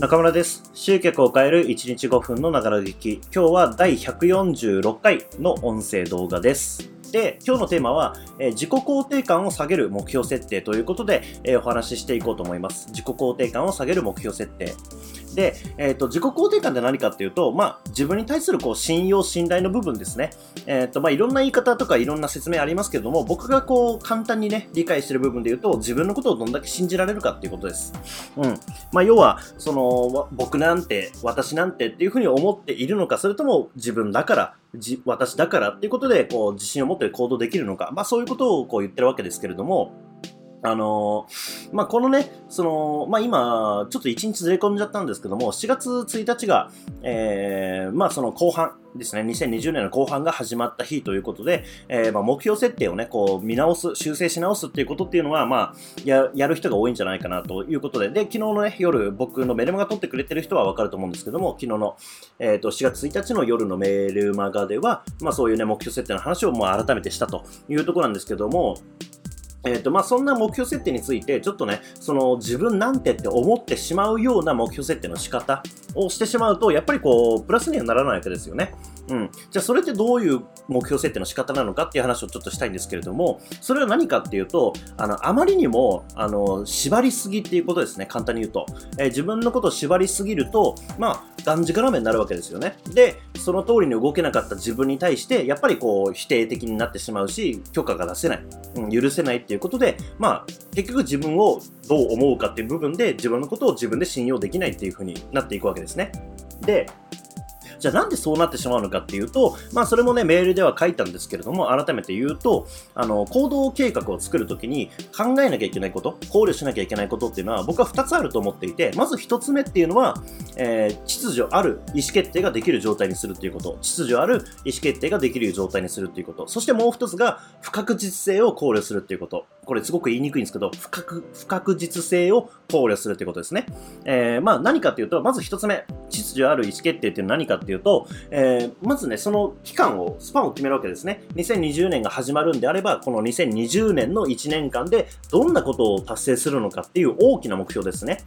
中村です。集客を変える1日5分のながら劇。今日は第146回の音声動画です。で、今日のテーマは、えー自己肯定感を下げる目標設定ということで、えーお話ししていこうと思います。自己肯定感を下げる目標設定。で、えっ、と、自己肯定感って何かっていうと、まあ、自分に対するこう信用、信頼の部分ですね。えっ、と、まあ、いろんな言い方とかいろんな説明ありますけども、僕がこう、簡単にね、理解してる部分で言うと、自分のことをどんだけ信じられるかっていうことです。うん。まあ、要は、その、僕なんて、私なんてっていうふうに思っているのか、それとも自分だから、じ私だからっていうことで、こう、自信を持って行動できるのか、まあ、そういうことをこう言ってるわけですけれども、あのーまあ、このね、その、まあ、今、ちょっと1日ずれ込んじゃったんですけども、4月1日が、えー、まあ、その後半ですね、2020年の後半が始まった日ということで、えー、まあ、目標設定をね、こう、見直す、修正し直すっていうことっていうのは、まあ、や、やる人が多いんじゃないかなということで、で、昨日のね、夜、僕のメルマガ撮ってくれてる人はわかると思うんですけども、昨日の、えっ、と、4月1日の夜のメールマガでは、まあ、そういうね、目標設定の話を、まあ、改めてしたというところなんですけども、えっ、と、まあ、そんな目標設定について、ちょっとね、その自分なんてって思ってしまうような目標設定の仕方をしてしまうと、やっぱりこう、プラスにはならないわけですよね。うん。じゃあ、それってどういう目標設定の仕方なのかっていう話をちょっとしたいんですけれども、それは何かっていうと、あの、あまりにも、あの、縛りすぎっていうことですね、簡単に言うと。えー自分のことを縛りすぎると、まあ、がんじがらめになるわけですよね。で、その通りに動けなかった自分に対して、やっぱりこう、否定的になってしまうし、許可が出せない。うん、許せないっていうことで、まあ、結局自分をどう思うかっていう部分で、自分のことを自分で信用できないっていう風になっていくわけですね。で、じゃあなんでそうなってしまうのかっていうと、まあそれもね、メールでは書いたんですけれども、改めて言うと、あの、行動計画を作るときに考えなきゃいけないこと、考慮しなきゃいけないことっていうのは僕は2つあると思っていて、まず1つ目っていうのは、えー秩序ある意思決定ができる状態にするっていうこと、秩序ある意思決定ができる状態にするっていうこと、そしてもう1つが不確実性を考慮するっていうこと。これすごく言いにくいんですけど、不確不確実性を考慮するっていうことですね。えーまあ何かっていうと、まず1つ目、秩序ある意思決定っていうのは何かってていうと、えーまずね、その期間を、スパンを決めるわけですね。2020年が始まるんであれば、この2020年の1年間でどんなことを達成するのかっていう大きな目標ですね。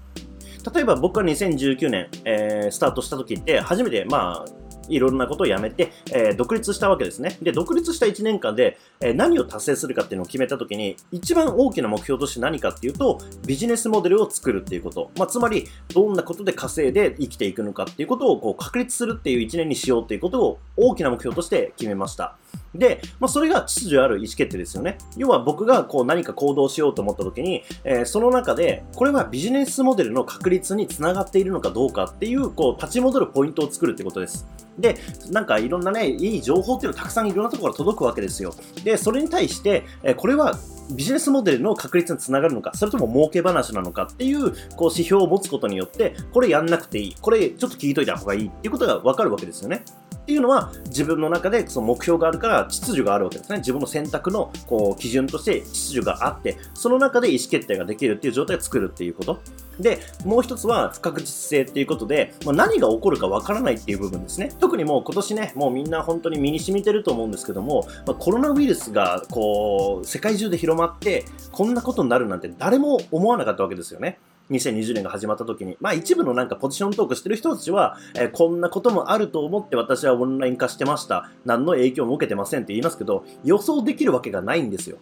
例えば僕が2019年、えースタートした時って、初めて、まあ、いろんなことをやめて、えー独立したわけですね。で、独立した1年間で、えー何を達成するかっていうのを決めたときに、一番大きな目標として何かっていうと、ビジネスモデルを作るっていうこと。まあ、つまり、どんなことで稼いで生きていくのかっていうことをこう確立するっていう1年にしようっていうことを大きな目標として決めました。で、まあ、それが秩序ある意思決定ですよね。要は僕がこう何か行動しようと思った時に、えーその中で、これはビジネスモデルの確立につながっているのかどうかっていう、こう、立ち戻るポイントを作るってことです。で、なんかいろんなね、いい情報っていうのたくさんいろんなところから届くわけですよ。で、それに対して、えーこれはビジネスモデルの確立につながるのか、それとも儲け話なのかっていう、こう、指標を持つことによって、これやんなくていい、これちょっと聞いといた方がいいっていうことがわかるわけですよね。っていうのは自分の中でその目標があるから秩序があるわけですね。自分の選択のこう基準として秩序があって、その中で意思決定ができるっていう状態を作るっていうこと。で、もう一つは不確実性っていうことで、まあ、何が起こるかわからないっていう部分ですね。特にもう今年ね、もうみんな本当に身に染みてると思うんですけども、まあ、コロナウイルスがこう、世界中で広まって、こんなことになるなんて誰も思わなかったわけですよね。2020年が始まった時に、まあ一部のなんかポジショントークしてる人たちは、えーこんなこともあると思って私はオンライン化してました。何の影響も受けてませんって言いますけど、予想できるわけがないんですよ。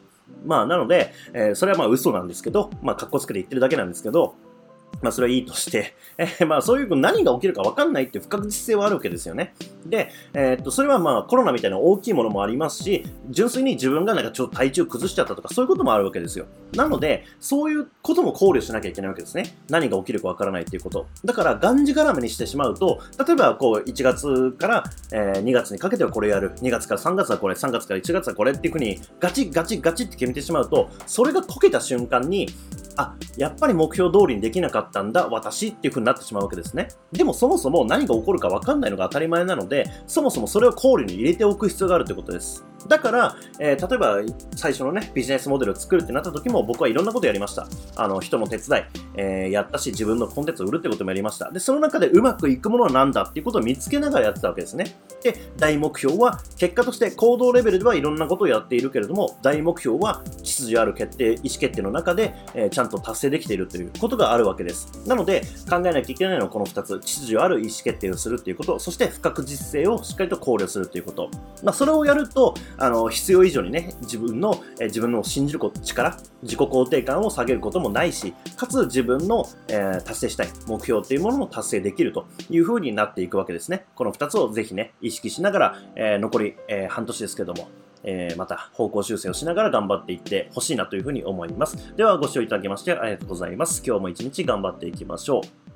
まあなので、えーそれはまあ嘘なんですけど、まあ格好つけて言ってるだけなんですけど、まあそれはいいとして、えーまあそういう何が起きるか分かんないっていう不確実性はあるわけですよね。で、えーっと、それはまあコロナみたいな大きいものもありますし、純粋に自分がなんかちょっと体調崩しちゃったとかそういうこともあるわけですよ。なので、そういうことも考慮しなきゃいけないわけですね。何が起きるか分からないっていうこと。だから、がんじがらめにしてしまうと、例えばこう1月から、えー2月にかけてはこれやる、2月から3月はこれ、3月から1月はこれっていうふうにガチガチガチって決めてしまうと、それが解けた瞬間に、あ、やっぱり目標通りにできなかったんだ、私っていう風になってしまうわけですね。でもそもそも何が起こるか分かんないのが当たり前なので、そもそもそれを考慮に入れておく必要があるということです。だから、えー例えば最初のね、ビジネスモデルを作るってなった時も僕はいろんなことやりました。あの、人の手伝い、えーやったし、自分のコンテンツを売るってこともやりました。で、その中でうまくいくものは何だっていうことを見つけながらやってたわけですね。で、大目標は、結果として行動レベルではいろんなことをやっているけれども、大目標は秩序ある決定、意思決定の中で、えーちゃんと達成できているということがあるわけです。なので、考えなきゃいけないのはこの2つ。秩序ある意思決定をするっていうこと、そして不確実性をしっかりと考慮するということ。まあ、それをやると、あの、必要以上にね、自分の、え自分の信じること力、自己肯定感を下げることもないし、かつ自分の、え達成したい目標っていうものも達成できるという風になっていくわけですね。この2つをぜひね、意識しながら、え残り、え半年ですけども、えーまた方向修正をしながら頑張っていってほしいなというふうに思います。ではご視聴いただきましてありがとうございます。今日も一日頑張っていきましょう。